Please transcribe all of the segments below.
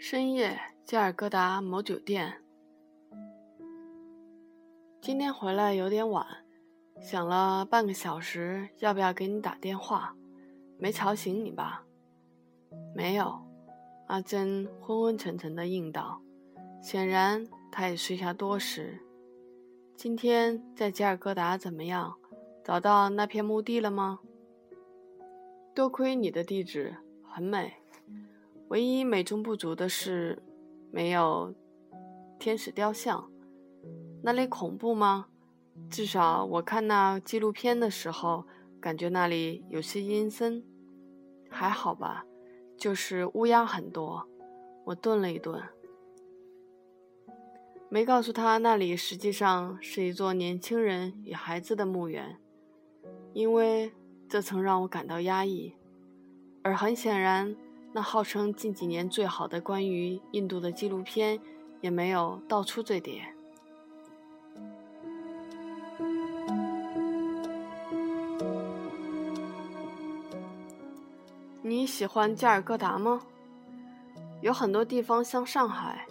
深夜，加尔各答某酒店。今天回来有点晚，想了半个小时，要不要给你打电话？没吵醒你吧？没有。阿珍昏昏沉沉的应道。显然，他也睡下多时。今天在加尔各答怎么样？找到那片墓地了吗？多亏你的地址很美。唯一美中不足的是，没有天使雕像。那里恐怖吗？至少我看那纪录片的时候，感觉那里有些阴森。还好吧，就是乌鸦很多。我顿了一顿，没告诉他那里实际上是一座年轻人与孩子的墓园，因为这曾让我感到压抑。而很显然。那号称近几年最好的关于印度的纪录片，也没有道出这点。你喜欢加尔各答吗？有很多地方像上海，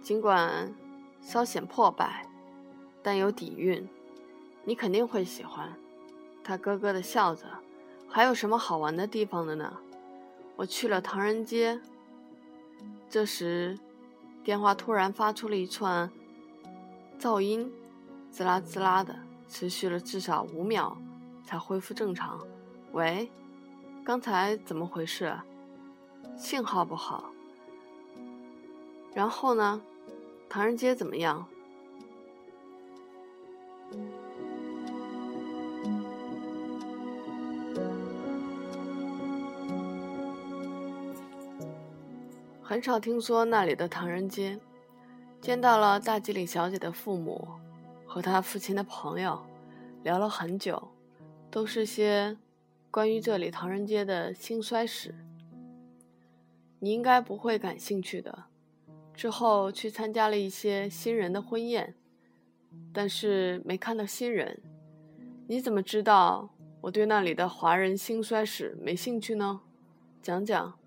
尽管稍显破败，但有底蕴。你肯定会喜欢。他咯咯的笑着。还有什么好玩的地方的呢？我去了唐人街。这时，电话突然发出了一串噪音，滋啦滋啦的，持续了至少五秒，才恢复正常。喂，刚才怎么回事？信号不好。然后呢？唐人街怎么样？很少听说那里的唐人街，见到了大吉岭小姐的父母和她父亲的朋友，聊了很久，都是些关于这里唐人街的兴衰史。你应该不会感兴趣的。之后去参加了一些新人的婚宴，但是没看到新人。你怎么知道我对那里的华人兴衰史没兴趣呢？讲讲。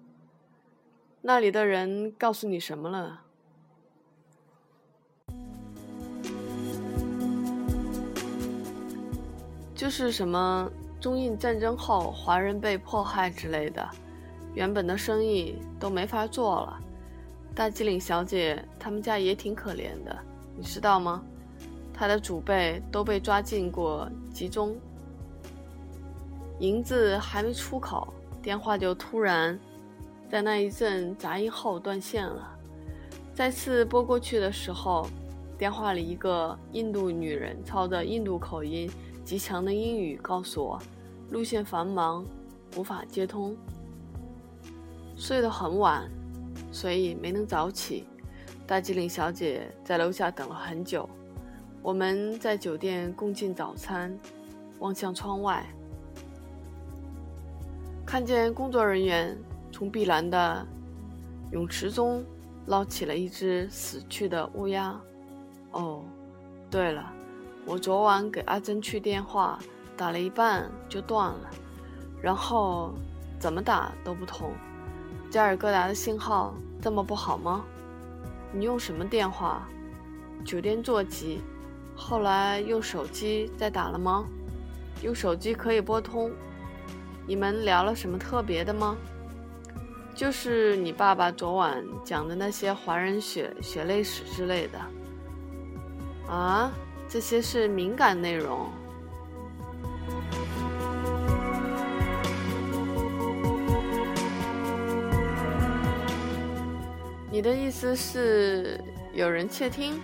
那里的人告诉你什么了？就是什么中印战争后华人被迫害之类的，原本的生意都没法做了。大吉岭小姐他们家也挺可怜的，你知道吗？她的祖辈都被抓进过集中，银子还没出口，电话就突然。在那一阵杂音后断线了，再次拨过去的时候，电话里一个印度女人操着印度口音、极强的英语告诉我，路线繁忙，无法接通。睡得很晚，所以没能早起。大吉岭小姐在楼下等了很久，我们在酒店共进早餐，望向窗外，看见工作人员。从碧蓝的泳池中捞起了一只死去的乌鸦。哦，对了，我昨晚给阿珍去电话，打了一半就断了，然后怎么打都不通。加尔各答的信号这么不好吗？你用什么电话？酒店座机。后来用手机再打了吗？用手机可以拨通。你们聊了什么特别的吗？就是你爸爸昨晚讲的那些华人血血泪史之类的，啊，这些是敏感内容。你的意思是有人窃听？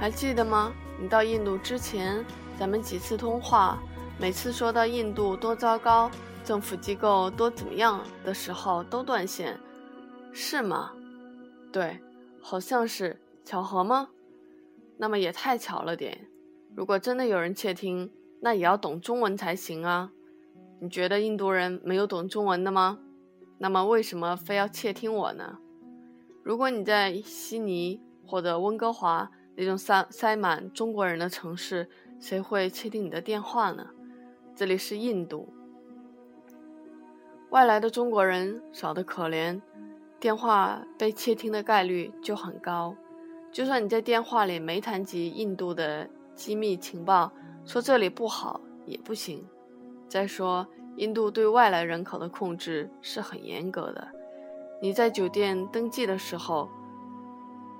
还记得吗？你到印度之前，咱们几次通话，每次说到印度多糟糕，政府机构多怎么样的时候都断线，是吗？对，好像是巧合吗？那么也太巧了点。如果真的有人窃听，那也要懂中文才行啊。你觉得印度人没有懂中文的吗？那么为什么非要窃听我呢？如果你在悉尼或者温哥华。那种塞塞满中国人的城市，谁会窃听你的电话呢？这里是印度，外来的中国人少得可怜，电话被窃听的概率就很高。就算你在电话里没谈及印度的机密情报，说这里不好也不行。再说，印度对外来人口的控制是很严格的。你在酒店登记的时候，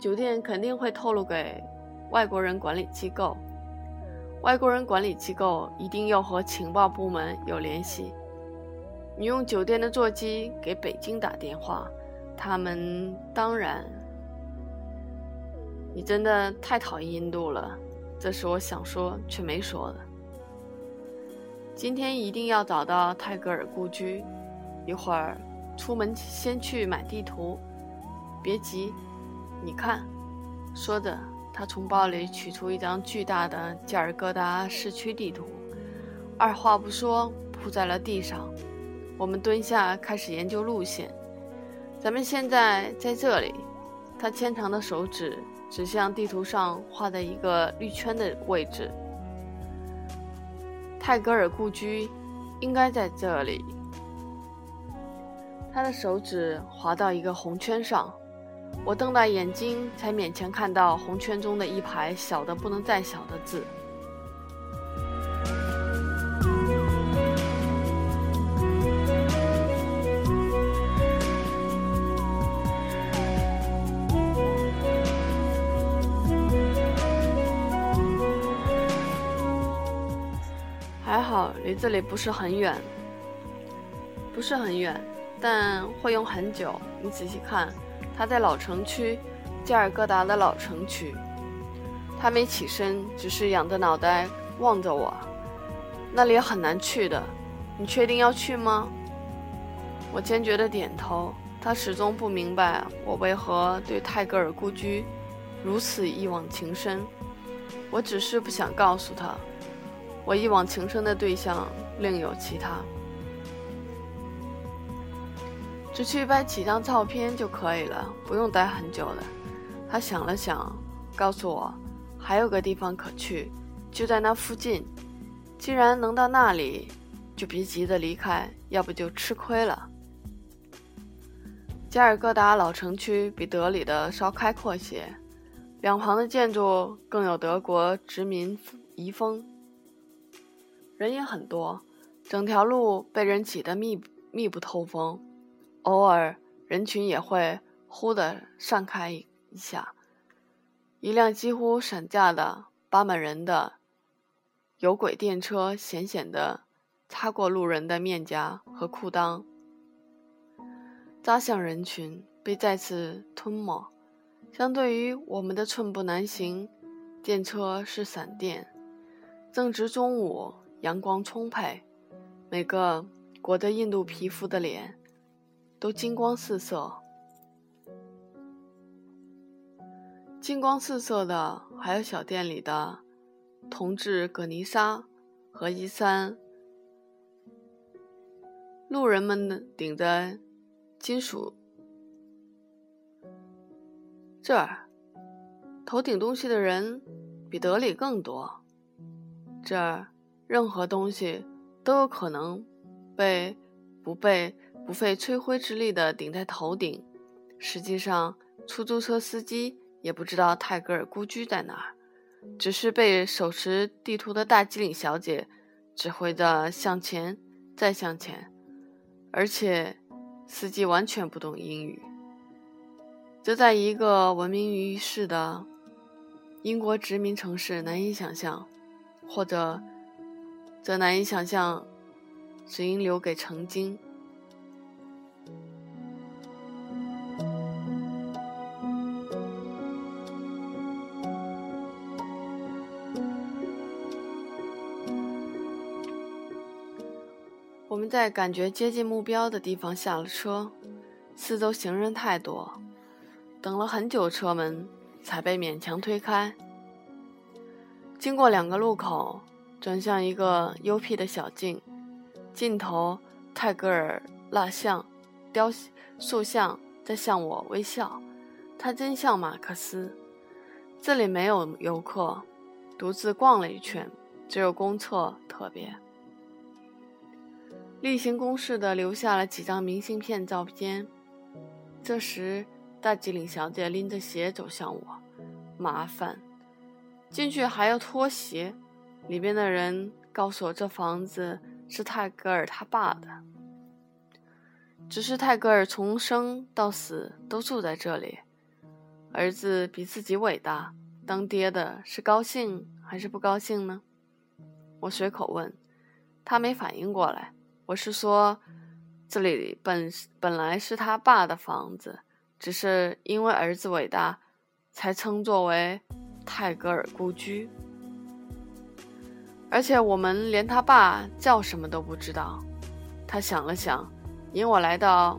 酒店肯定会透露给外国人管理机构。外国人管理机构一定要和情报部门有联系。你用酒店的座机给北京打电话，他们当然。你真的太讨厌印度了，这是我想说却没说的。今天一定要找到泰戈尔故居，一会儿出门先去买地图。别急，你看，说着。他从包里取出一张巨大的加尔各答市区地图，二话不说铺在了地上。我们蹲下开始研究路线。咱们现在在这里。他牵长的手指指向地图上画的一个绿圈的位置。泰戈尔故居应该在这里。他的手指滑到一个红圈上。我瞪大眼睛，才勉强看到红圈中的一排小的不能再小的字。还好，离这里不是很远，不是很远，但会用很久。你仔细看。他在老城区，加尔各答的老城区。他没起身，只是仰着脑袋望着我。那里很难去的，你确定要去吗？我坚决的点头。他始终不明白我为何对泰戈尔故居如此一往情深。我只是不想告诉他，我一往情深的对象另有其他。只去拍几张照片就可以了，不用待很久的。他想了想，告诉我还有个地方可去，就在那附近。既然能到那里，就别急着离开，要不就吃亏了。加尔各答老城区比德里的稍开阔些，两旁的建筑更有德国殖民遗风，人也很多，整条路被人挤得密密不透风。偶尔，人群也会忽地散开一下。一辆几乎散架的八满人的有轨电车，险险地擦过路人的面颊和裤裆，扎向人群，被再次吞没。相对于我们的寸步难行，电车是闪电。正值中午，阳光充沛，每个裹着印度皮肤的脸。都金光四射，金光四射的还有小店里的铜制葛尼莎和伊三。路人们顶着金属，这儿头顶东西的人比德里更多。这儿任何东西都有可能被不被。不费吹灰之力地顶在头顶。实际上，出租车司机也不知道泰戈尔故居在哪儿，只是被手持地图的大机灵小姐指挥着向前，再向前。而且，司机完全不懂英语。这在一个闻名于世的英国殖民城市难以想象，或者，则难以想象，只应留给曾经。我们在感觉接近目标的地方下了车，四周行人太多，等了很久，车门才被勉强推开。经过两个路口，转向一个幽僻的小径，尽头泰戈尔蜡像、雕塑像在向我微笑，他真像马克思。这里没有游客，独自逛了一圈，只有公厕特别。例行公事的留下了几张明信片照片。这时，大吉岭小姐拎着鞋走向我，麻烦，进去还要脱鞋。里边的人告诉我，这房子是泰戈尔他爸的，只是泰戈尔从生到死都住在这里。儿子比自己伟大，当爹的是高兴还是不高兴呢？我随口问，他没反应过来。我是说，这里本本来是他爸的房子，只是因为儿子伟大，才称作为泰戈尔故居。而且我们连他爸叫什么都不知道。他想了想，引我来到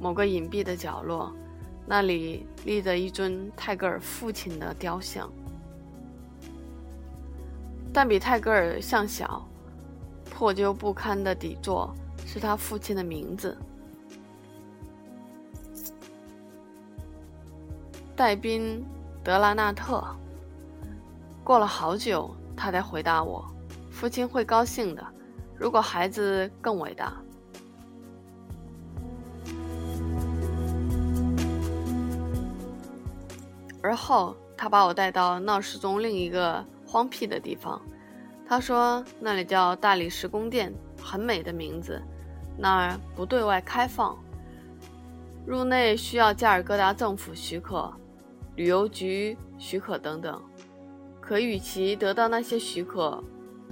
某个隐蔽的角落，那里立着一尊泰戈尔父亲的雕像，但比泰戈尔像小。破旧不堪的底座是他父亲的名字，戴宾·德拉纳特。过了好久，他才回答我：“父亲会高兴的，如果孩子更伟大。”而后，他把我带到闹市中另一个荒僻的地方。他说：“那里叫大理石宫殿，很美的名字。那儿不对外开放，入内需要加尔各答政府许可、旅游局许可等等。可与其得到那些许可，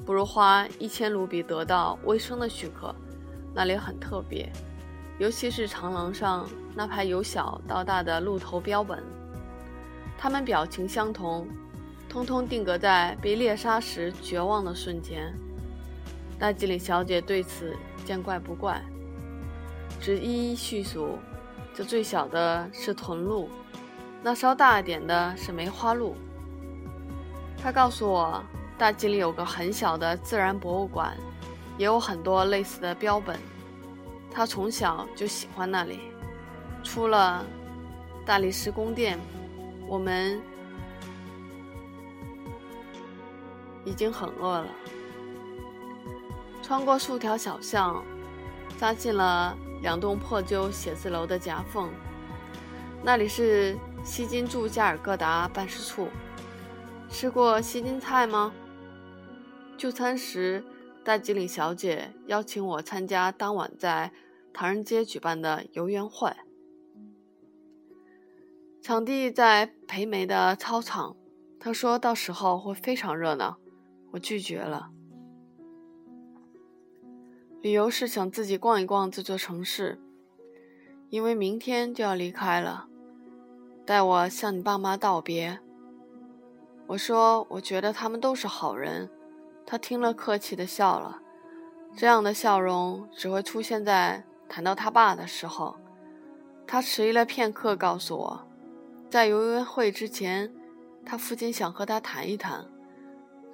不如花一千卢比得到卫生的许可。那里很特别，尤其是长廊上那排由小到大的鹿头标本，它们表情相同。”通通定格在被猎杀时绝望的瞬间。大吉岭小姐对此见怪不怪，只一一叙述：这最小的是豚鹿，那稍大一点的是梅花鹿。她告诉我，大吉岭有个很小的自然博物馆，也有很多类似的标本。她从小就喜欢那里。出了大理石宫殿，我们。已经很饿了。穿过数条小巷，扎进了两栋破旧写字楼的夹缝。那里是西金驻加尔各答办事处。吃过西金菜吗？就餐时，大吉岭小姐邀请我参加当晚在唐人街举办的游园会。场地在培梅的操场。她说到时候会非常热闹。我拒绝了，理由是想自己逛一逛这座城市，因为明天就要离开了。带我向你爸妈道别。我说，我觉得他们都是好人。他听了，客气的笑了。这样的笑容只会出现在谈到他爸的时候。他迟疑了片刻，告诉我，在游园会之前，他父亲想和他谈一谈。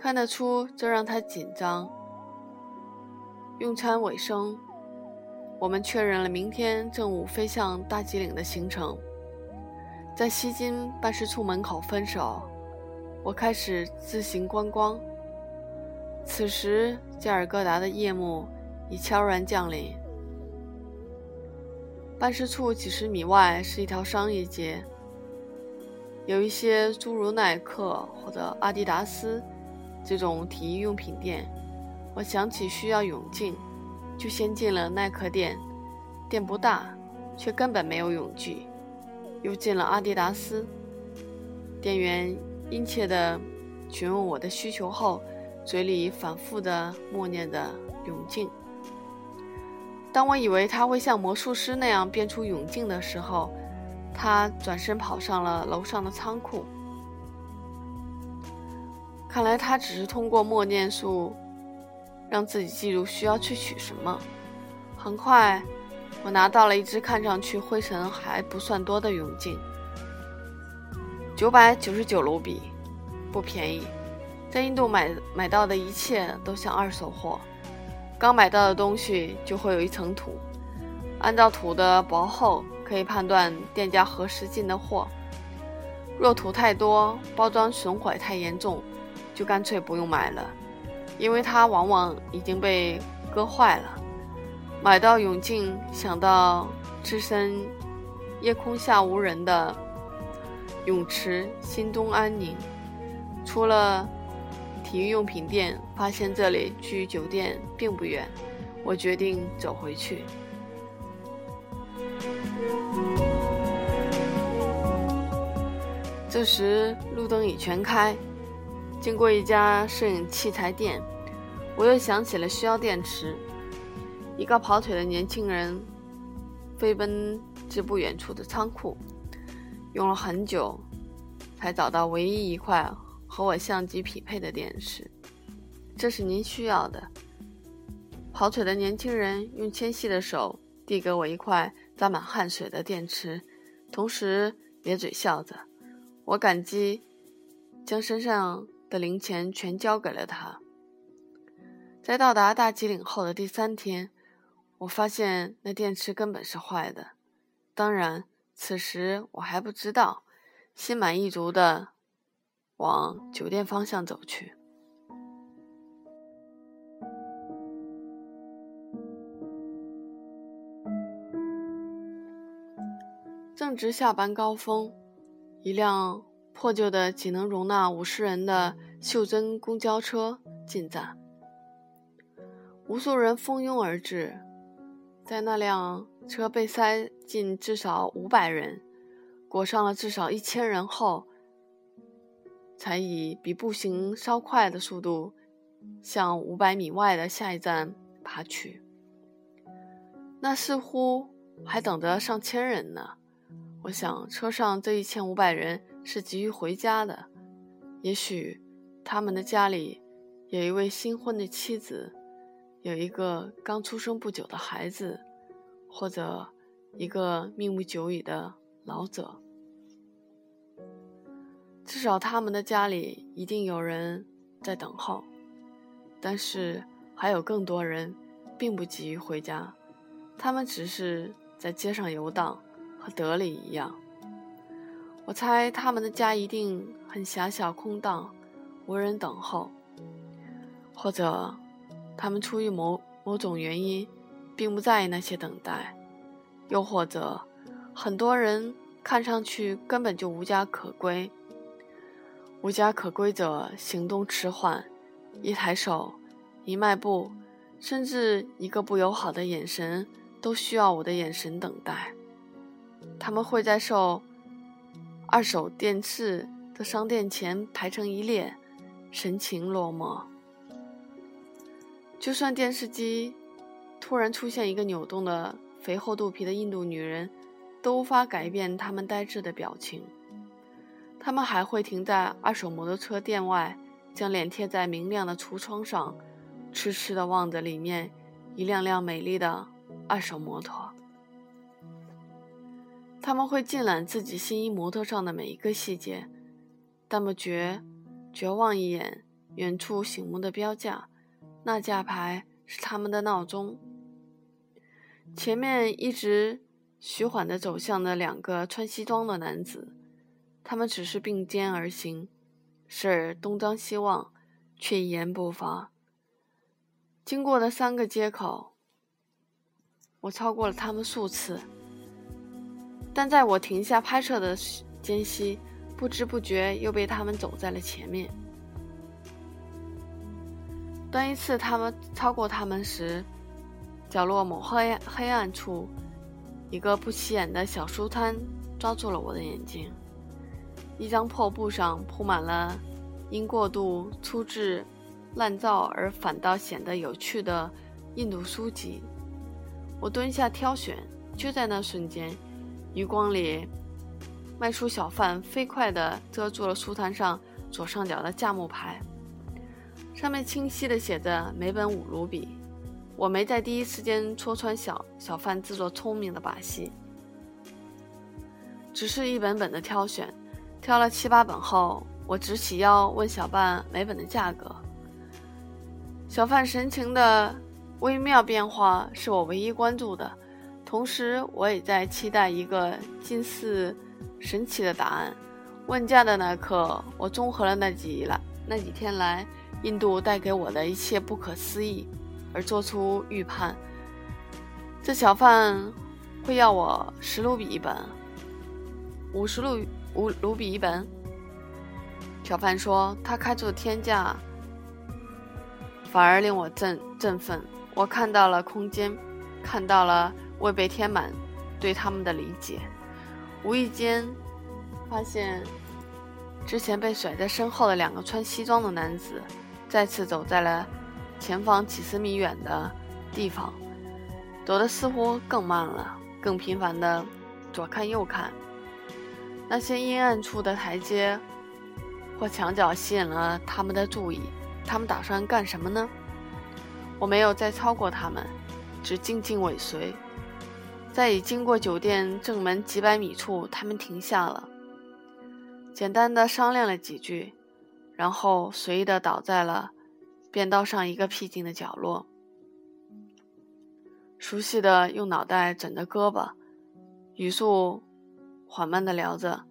看得出，这让他紧张。用餐尾声，我们确认了明天正午飞向大吉岭的行程，在西金办事处门口分手。我开始自行观光。此时，加尔各答的夜幕已悄然降临。办事处几十米外是一条商业街，有一些诸如耐克或者阿迪达斯。这种体育用品店，我想起需要泳镜，就先进了耐克店。店不大，却根本没有泳具。又进了阿迪达斯，店员殷切地询问我的需求后，嘴里反复地默念着“泳镜”。当我以为他会像魔术师那样变出泳镜的时候，他转身跑上了楼上的仓库。看来他只是通过默念术，让自己记住需要去取什么。很快，我拿到了一只看上去灰尘还不算多的泳镜，九百九十九卢比，不便宜。在印度买买到的一切都像二手货，刚买到的东西就会有一层土，按照土的薄厚可以判断店家何时进的货。若土太多，包装损毁太严重。就干脆不用买了。因为它往往已经被割坏了。买到永镜，想到置身夜空下无人的泳池，心中安宁。出了体育用品店，发现这里距酒店并不远，我决定走回去。这时路灯已全开，经过一家摄影器材店，我又想起了需要电池。一个跑腿的年轻人飞奔至不远处的仓库，用了很久才找到唯一一块和我相机匹配的电池。这是您需要的。跑腿的年轻人用纤细的手递给我一块沾满汗水的电池，同时咧嘴笑着。我感激，将身上的零钱全交给了他。在到达大吉岭后的第三天。我发现那电池根本是坏的，当然，此时我还不知道，心满意足的往酒店方向走去。正值下班高峰，一辆破旧的、仅能容纳五十人的袖珍公交车进站，无数人蜂拥而至。在那辆车被塞进至少五百人，裹上了至少一千人后，才以比步行稍快的速度向五百米外的下一站爬去。那似乎还等着上千人呢。我想，车上这一千五百人是急于回家的，也许他们的家里有一位新婚的妻子。有一个刚出生不久的孩子，或者一个命不久矣的老者，至少他们的家里一定有人在等候。但是还有更多人并不急于回家，他们只是在街上游荡，和德里一样。我猜他们的家一定很狭小空荡，无人等候，或者。他们出于某某种原因，并不在意那些等待，又或者，很多人看上去根本就无家可归。无家可归者行动迟缓，一抬手，一迈步，甚至一个不友好的眼神，都需要我的眼神等待。他们会在受二手电视的商店前排成一列，神情落寞。就算电视机突然出现一个扭动的肥厚肚皮的印度女人，都无法改变他们呆滞的表情。他们还会停在二手摩托车店外，将脸贴在明亮的橱窗上，痴痴地望着里面一辆辆美丽的二手摩托。他们会尽览自己新衣模特上的每一个细节，但不绝绝望一眼远处醒目的标价。那架牌是他们的闹钟。前面一直徐缓地走向的两个穿西装的男子，他们只是并肩而行，时而东张西望，却一言不发。经过的三个街口，我超过了他们数次，但在我停下拍摄的间隙，不知不觉又被他们走在了前面。当一次他们超过他们时，角落某黑黑暗处，一个不起眼的小书摊抓住了我的眼睛。一张破布上铺满了因过度粗制滥造而反倒显得有趣的印度书籍。我蹲下挑选，就在那瞬间，余光里，卖书小贩飞快地遮住了书摊上左上角的价目牌。上面清晰地写着每本五卢比。我没在第一时间戳穿小小贩自作聪明的把戏，只是一本本的挑选，挑了七八本后，我直起腰问小贩每本的价格。小贩神情的微妙变化是我唯一关注的，同时我也在期待一个近似神奇的答案。问价的那刻，我综合了那几来那几天来。印度带给我的一切不可思议，而做出预判。这小贩会要我十卢比一本，五十卢五卢比一本。小贩说他开出的天价，反而令我振振奋。我看到了空间，看到了未被填满对他们的理解。无意间发现，之前被甩在身后的两个穿西装的男子，再次走在了前方几十米远的地方，走的似乎更慢了，更频繁的左看右看。那些阴暗处的台阶或墙角吸引了他们的注意。他们打算干什么呢？我没有再超过他们，只静静尾随。在已经过酒店正门几百米处，他们停下了，简单的商量了几句，然后随意的倒在了便道上一个僻静的角落，熟悉的用脑袋枕着胳膊，语速缓慢的聊着，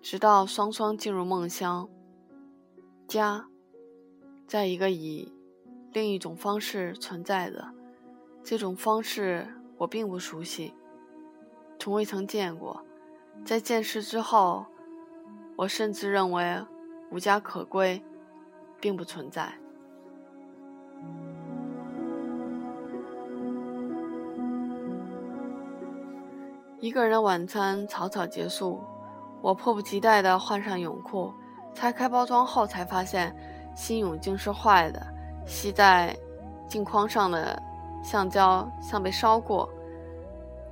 直到双双进入梦乡。家，在一个以另一种方式存在着，这种方式。我并不熟悉，从未曾见过。在见识之后，我甚至认为无家可归并不存在。一个人的晚餐草草结束，我迫不及待地换上泳裤，拆开包装后才发现新泳镜是坏的，吸在镜框上的。橡胶像被烧过，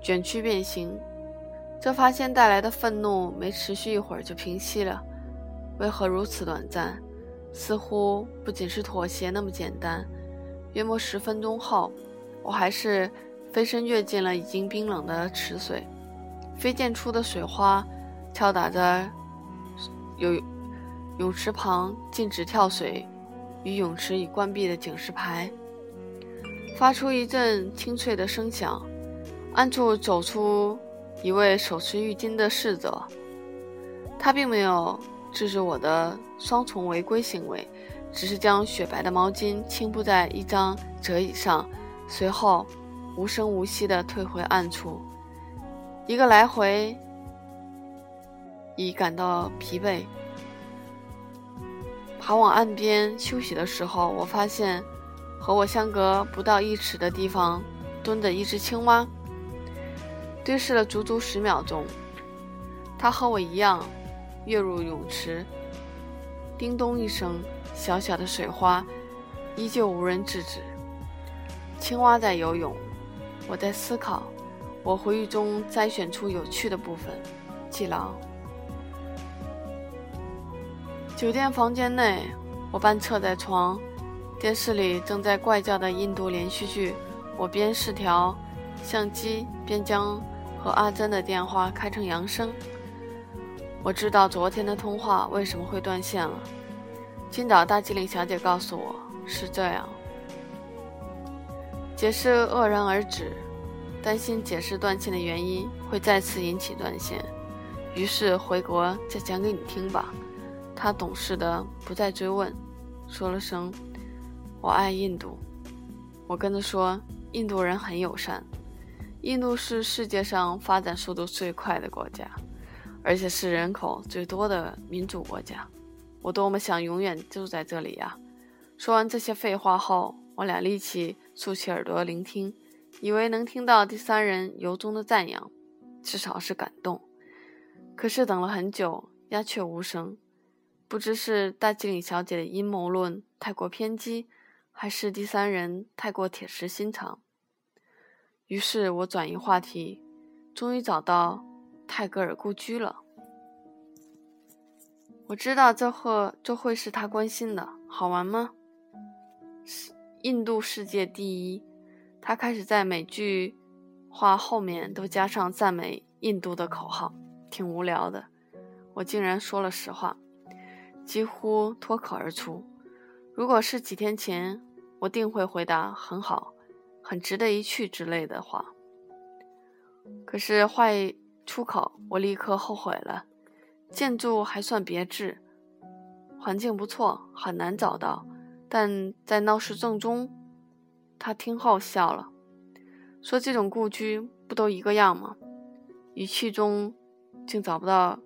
卷曲变形。这发现带来的愤怒没持续一会儿就平息了。为何如此短暂？似乎不仅是妥协那么简单。约莫十分钟后，我还是飞身跃进了已经冰冷的池水。飞溅出的水花敲打着有泳池旁禁止跳水与泳池已关闭的警示牌。发出一阵清脆的声响，暗处走出一位手持浴巾的侍者。他并没有制止我的双重违规行为，只是将雪白的毛巾倾铺在一张折椅上，随后无声无息地退回暗处。一个来回已感到疲惫，爬往岸边休息的时候，我发现。和我相隔不到一尺的地方，蹲着一只青蛙。对视了足足十秒钟，它和我一样跃入泳池。叮咚一声，小小的水花依旧无人制止。青蛙在游泳，我在思考。我回忆中摘选出有趣的部分，记牢。酒店房间内，我半侧在床。电视里正在怪叫的印度连续剧，我边试调相机边将和阿珍的电话开成扬声。我知道昨天的通话为什么会断线了。今早大机灵小姐告诉我是这样，解释愕然而止，担心解释断线的原因会再次引起断线，于是回国再讲给你听吧。他懂事的不再追问，说了声。我爱印度，我跟他说，印度人很友善。印度是世界上发展速度最快的国家，而且是人口最多的民主国家。我多么想永远住在这里呀！说完这些废话后，我俩立即竖起耳朵聆听，以为能听到第三人由衷的赞扬，至少是感动。可是等了很久，鸦雀无声。不知是大机灵小姐的阴谋论太过偏激。还是第三人太过铁石心肠，于是我转移话题，终于找到泰戈尔故居了。我知道这会这会是他关心的，好玩吗？是印度世界第一。他开始在每句话后面都加上赞美印度的口号，挺无聊的。我竟然说了实话，几乎脱口而出。如果是几天前。我定会回答很好，很值得一去之类的话。可是话一出口，我立刻后悔了。建筑还算别致，环境不错，很难找到。但在闹市正中，他听后笑了，说：“这种故居不都一个样吗？”语气中竟找不到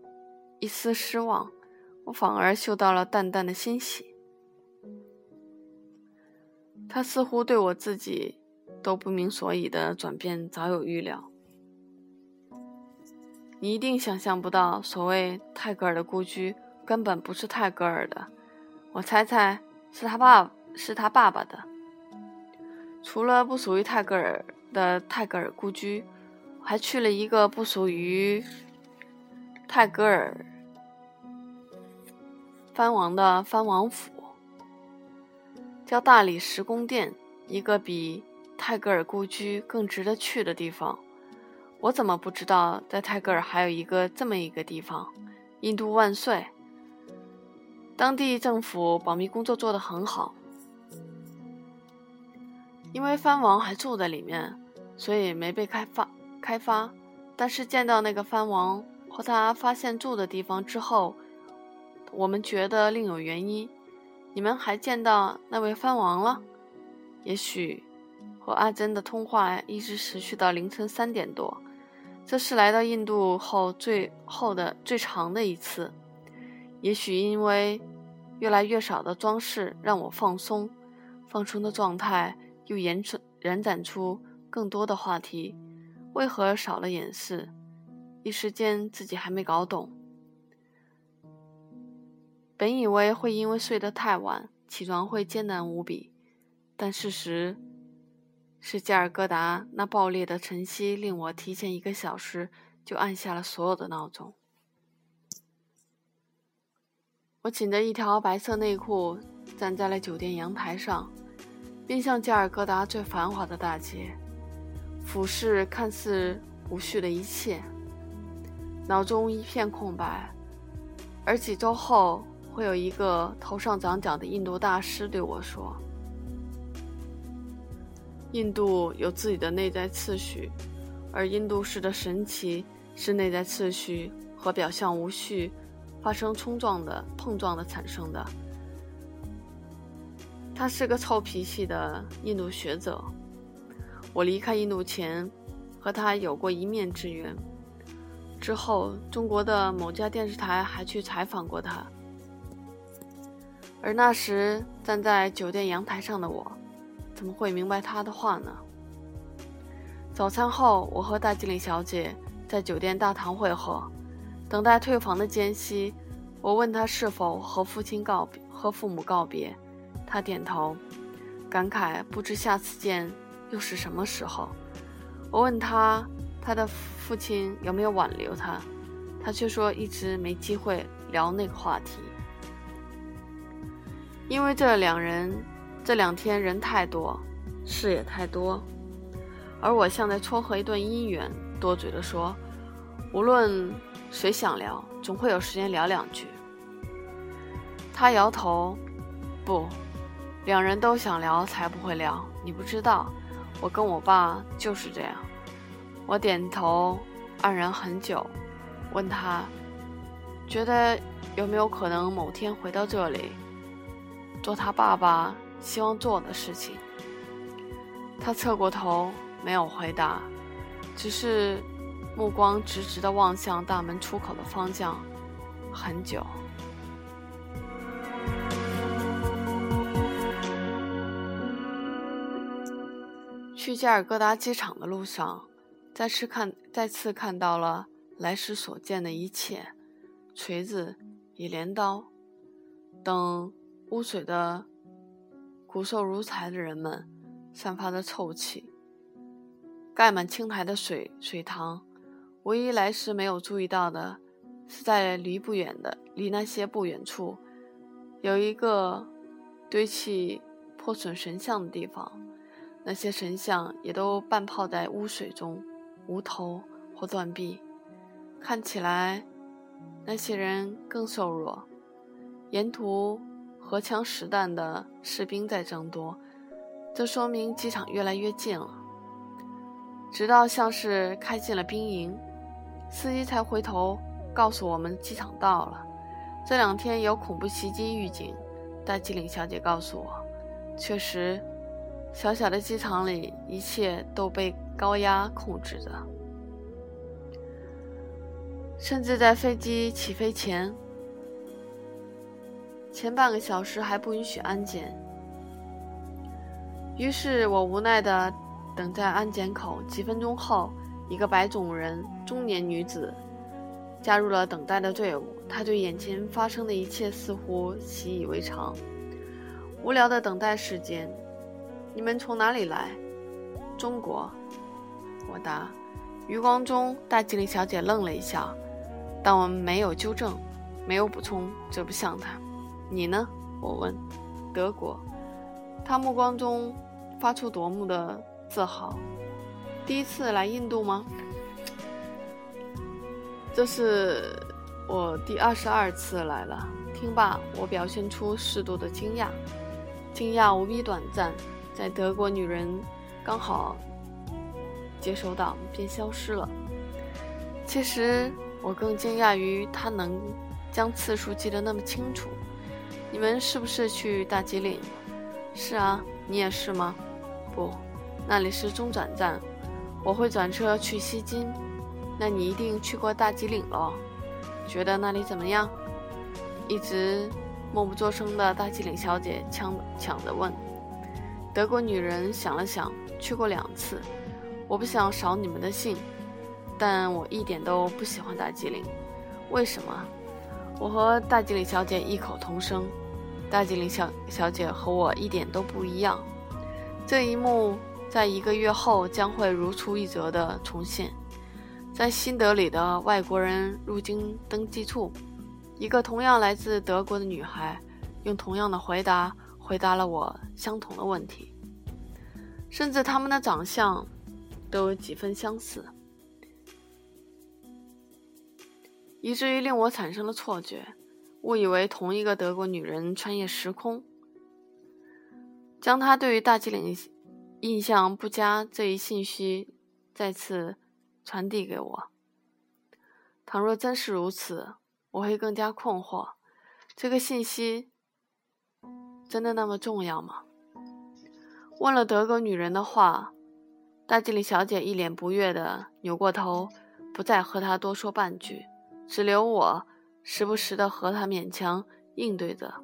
一丝失望，我反而嗅到了淡淡的欣喜。他似乎对我自己都不明所以的转变早有预料。你一定想象不到，所谓泰戈尔的故居根本不是泰戈尔的，我猜猜是他爸是他爸爸的。除了不属于泰戈尔的泰戈尔故居，还去了一个不属于泰戈尔藩王的藩王府，叫大理石宫殿，一个比泰戈尔故居更值得去的地方。我怎么不知道，在泰戈尔还有一个这么一个地方？印度万岁！当地政府保密工作做得很好，因为藩王还住在里面，所以没被开发。开发。但是见到那个藩王和他发现住的地方之后，我们觉得另有原因。你们还见到那位藩王了？也许和阿珍的通话一直持续到凌晨三点多。这是来到印度后最后的最长的一次，也许因为越来越少的装饰让我放松，放松的状态又延伸延展出更多的话题。为何少了掩饰？一时间自己还没搞懂。本以为会因为睡得太晚，起床会艰难无比，但事实。是加尔各答那爆裂的晨曦，令我提前一个小时就按下了所有的闹钟。我紧着一条白色内裤，站在了酒店阳台上，面向加尔各答最繁华的大街，俯视看似无序的一切，脑中一片空白。而几周后，会有一个头上长角的印度大师对我说。印度有自己的内在次序，而印度式的神奇是内在次序和表象无序发生冲撞的碰撞的产生的。他是个臭脾气的印度学者。我离开印度前和他有过一面之缘，之后中国的某家电视台还去采访过他，而那时站在酒店阳台上的我。怎么会明白他的话呢？早餐后，我和大经理小姐在酒店大堂会合，等待退房的间隙，我问他是否和父亲告别，和父母告别。他点头，感慨不知下次见又是什么时候。我问他，他的父亲有没有挽留他，他却说一直没机会聊那个话题，因为这两人。这两天人太多，事也太多，而我像在撮合一段姻缘，多嘴地说：“无论谁想聊，总会有时间聊两句。”他摇头：“不，两人都想聊才不会聊。你不知道，我跟我爸就是这样。”我点头，黯然很久，问他：“觉得有没有可能某天回到这里，做他爸爸？”希望做的事情。他侧过头，没有回答，只是目光直直的望向大门出口的方向，很久。去加尔各答机场的路上，再次看再次看到了来时所见的一切：锤子、与镰刀等污水的。骨瘦如柴的人们散发着臭气，盖满青苔的水水塘。唯一来时没有注意到的是，在离不远的离那些不远处，有一个堆砌破损神像的地方。那些神像也都半泡在污水中，无头或断臂。看起来，那些人更瘦弱。沿途。荷枪实弹的士兵在增多，这说明机场越来越近了。直到像是开进了兵营，司机才回头告诉我们机场到了。这两天有恐怖袭击预警，大吉岭小姐告诉我，确实，小小的机场里一切都被高压控制着，甚至在飞机起飞前前半个小时还不允许安检。于是我无奈地等在安检口，几分钟后，一个白种人中年女子加入了等待的队伍。她对眼前发生的一切似乎习以为常。无聊的等待时间，你们从哪里来？中国，我答。余光中，大吉岭小姐愣了一下，但我们没有纠正，没有补充，这不像她。你呢？我问。德国。他目光中发出夺目的自豪。第一次来印度吗？这是我第二十二次来了。听罢，我表现出适度的惊讶，惊讶无比短暂，在德国女人刚好接收到便消失了。其实我更惊讶于他能将次数记得那么清楚。你们是不是去大吉岭？是啊，你也是吗？不，那里是中转站，我会转车去西京。那你一定去过大吉岭了，觉得那里怎么样？一直默不作声的大吉岭小姐抢抢着问。德国女人想了想，去过两次。我不想扫你们的兴，但我一点都不喜欢大吉岭。为什么？我和大吉岭小姐异口同声。大吉岭小小姐和我一点都不一样，这一幕在一个月后将会如出一辙的重现。在新德里的外国人入境登记处，一个同样来自德国的女孩用同样的回答回答了我相同的问题，甚至他们的长相都有几分相似，以至于令我产生了错觉。误以为同一个德国女人穿越时空，将她对于大吉岭印象不佳这一信息再次传递给我。倘若真是如此，我会更加困惑：这个信息真的那么重要吗？问了德国女人的话，大吉岭小姐一脸不悦地扭过头，不再和他多说半句，只留我。时不时的和他勉强应对着，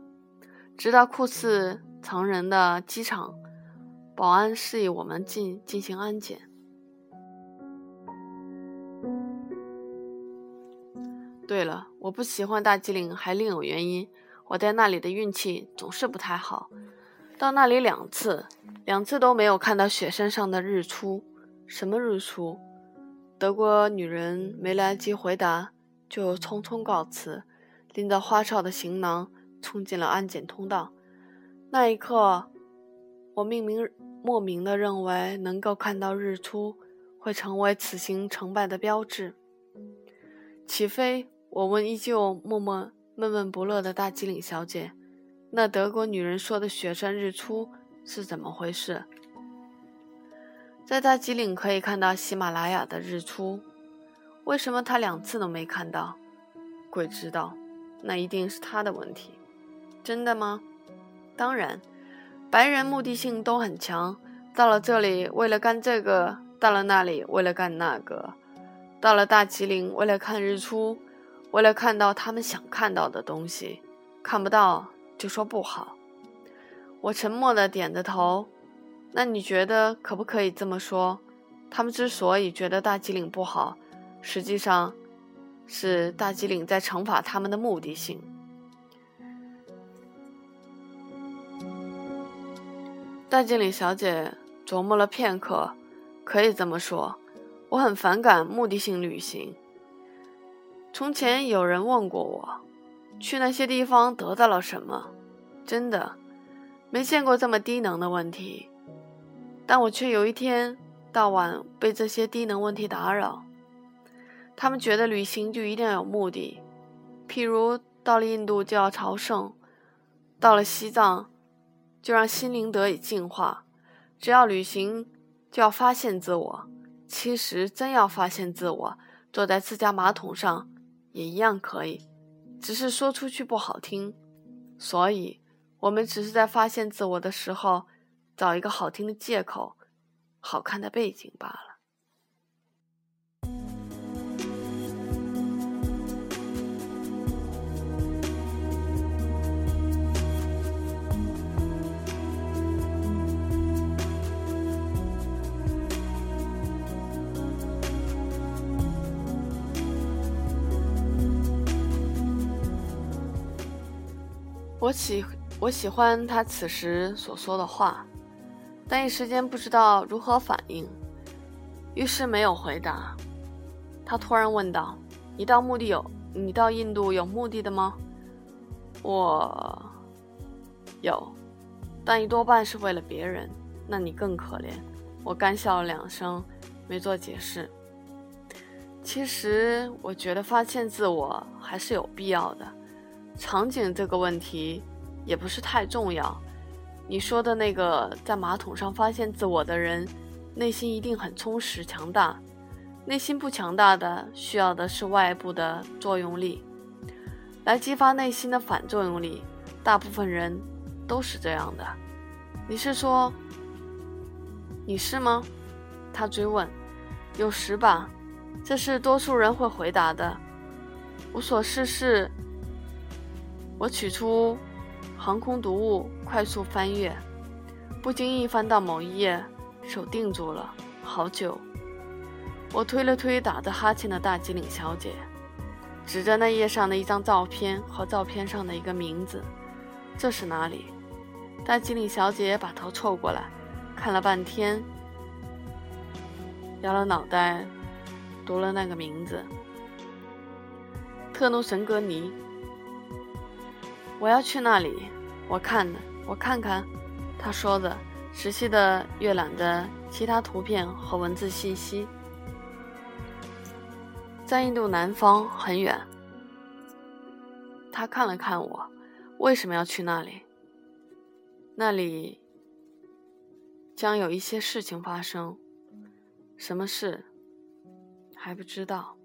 直到酷似藏人的机场保安示意我们进进行安检。对了，我不喜欢大吉岭还另有原因，我在那里的运气总是不太好，到那里两次，两次都没有看到雪山上的日出。什么日出？德国女人没来得及回答。就匆匆告辞，拎着花哨的行囊冲进了安检通道。那一刻，我命名莫名的认为能够看到日出会成为此行成败的标志。起飞，我问依旧默默闷闷不乐的大吉岭小姐：“那德国女人说的雪山日出是怎么回事？”在大吉岭可以看到喜马拉雅的日出。为什么他两次都没看到？鬼知道，那一定是他的问题。真的吗？当然，白人目的性都很强。到了这里为了干这个，到了那里为了干那个，到了大吉岭为了看日出，为了看到他们想看到的东西，看不到就说不好。我沉默的点着头。那你觉得可不可以这么说？他们之所以觉得大吉岭不好。实际上，是大吉岭在惩罚他们的目的性。大吉岭小姐琢磨了片刻，可以这么说，我很反感目的性旅行。从前有人问过我，去那些地方得到了什么？真的，没见过这么低能的问题。但我却有一天到晚被这些低能问题打扰。他们觉得旅行就一定要有目的，譬如到了印度就要朝圣，到了西藏就让心灵得以净化。只要旅行就要发现自我，其实真要发现自我，坐在自家马桶上也一样可以。只是说出去不好听，所以我们只是在发现自我的时候，找一个好听的借口、好看的背景罢了。我喜我喜欢他此时所说的话，但一时间不知道如何反应，于是没有回答。他突然问道：“你到目的有？你到印度有目的的吗？”我有，但一多半是为了别人。那你更可怜。我干笑了两声，没做解释。其实我觉得发现自我还是有必要的。场景这个问题也不是太重要。你说的那个在马桶上发现自我的人，内心一定很充实强大。内心不强大的，需要的是外部的作用力，来激发内心的反作用力。大部分人都是这样的。你是说你是吗？他追问。有时吧，这是多数人会回答的。无所事事。我取出航空读物，快速翻阅，不经意翻到某一页，手定住了，好久。我推了推打着哈欠的大吉岭小姐，指着那页上的一张照片和照片上的一个名字：“这是哪里？”大吉岭小姐把头凑过来，看了半天，摇了脑袋，读了那个名字：“特努神格尼。”我要去那里，我看的，我看看。他说的，仔细的阅览着其他图片和文字信息。在印度南方很远。他看了看我，为什么要去那里？那里将有一些事情发生，什么事还不知道。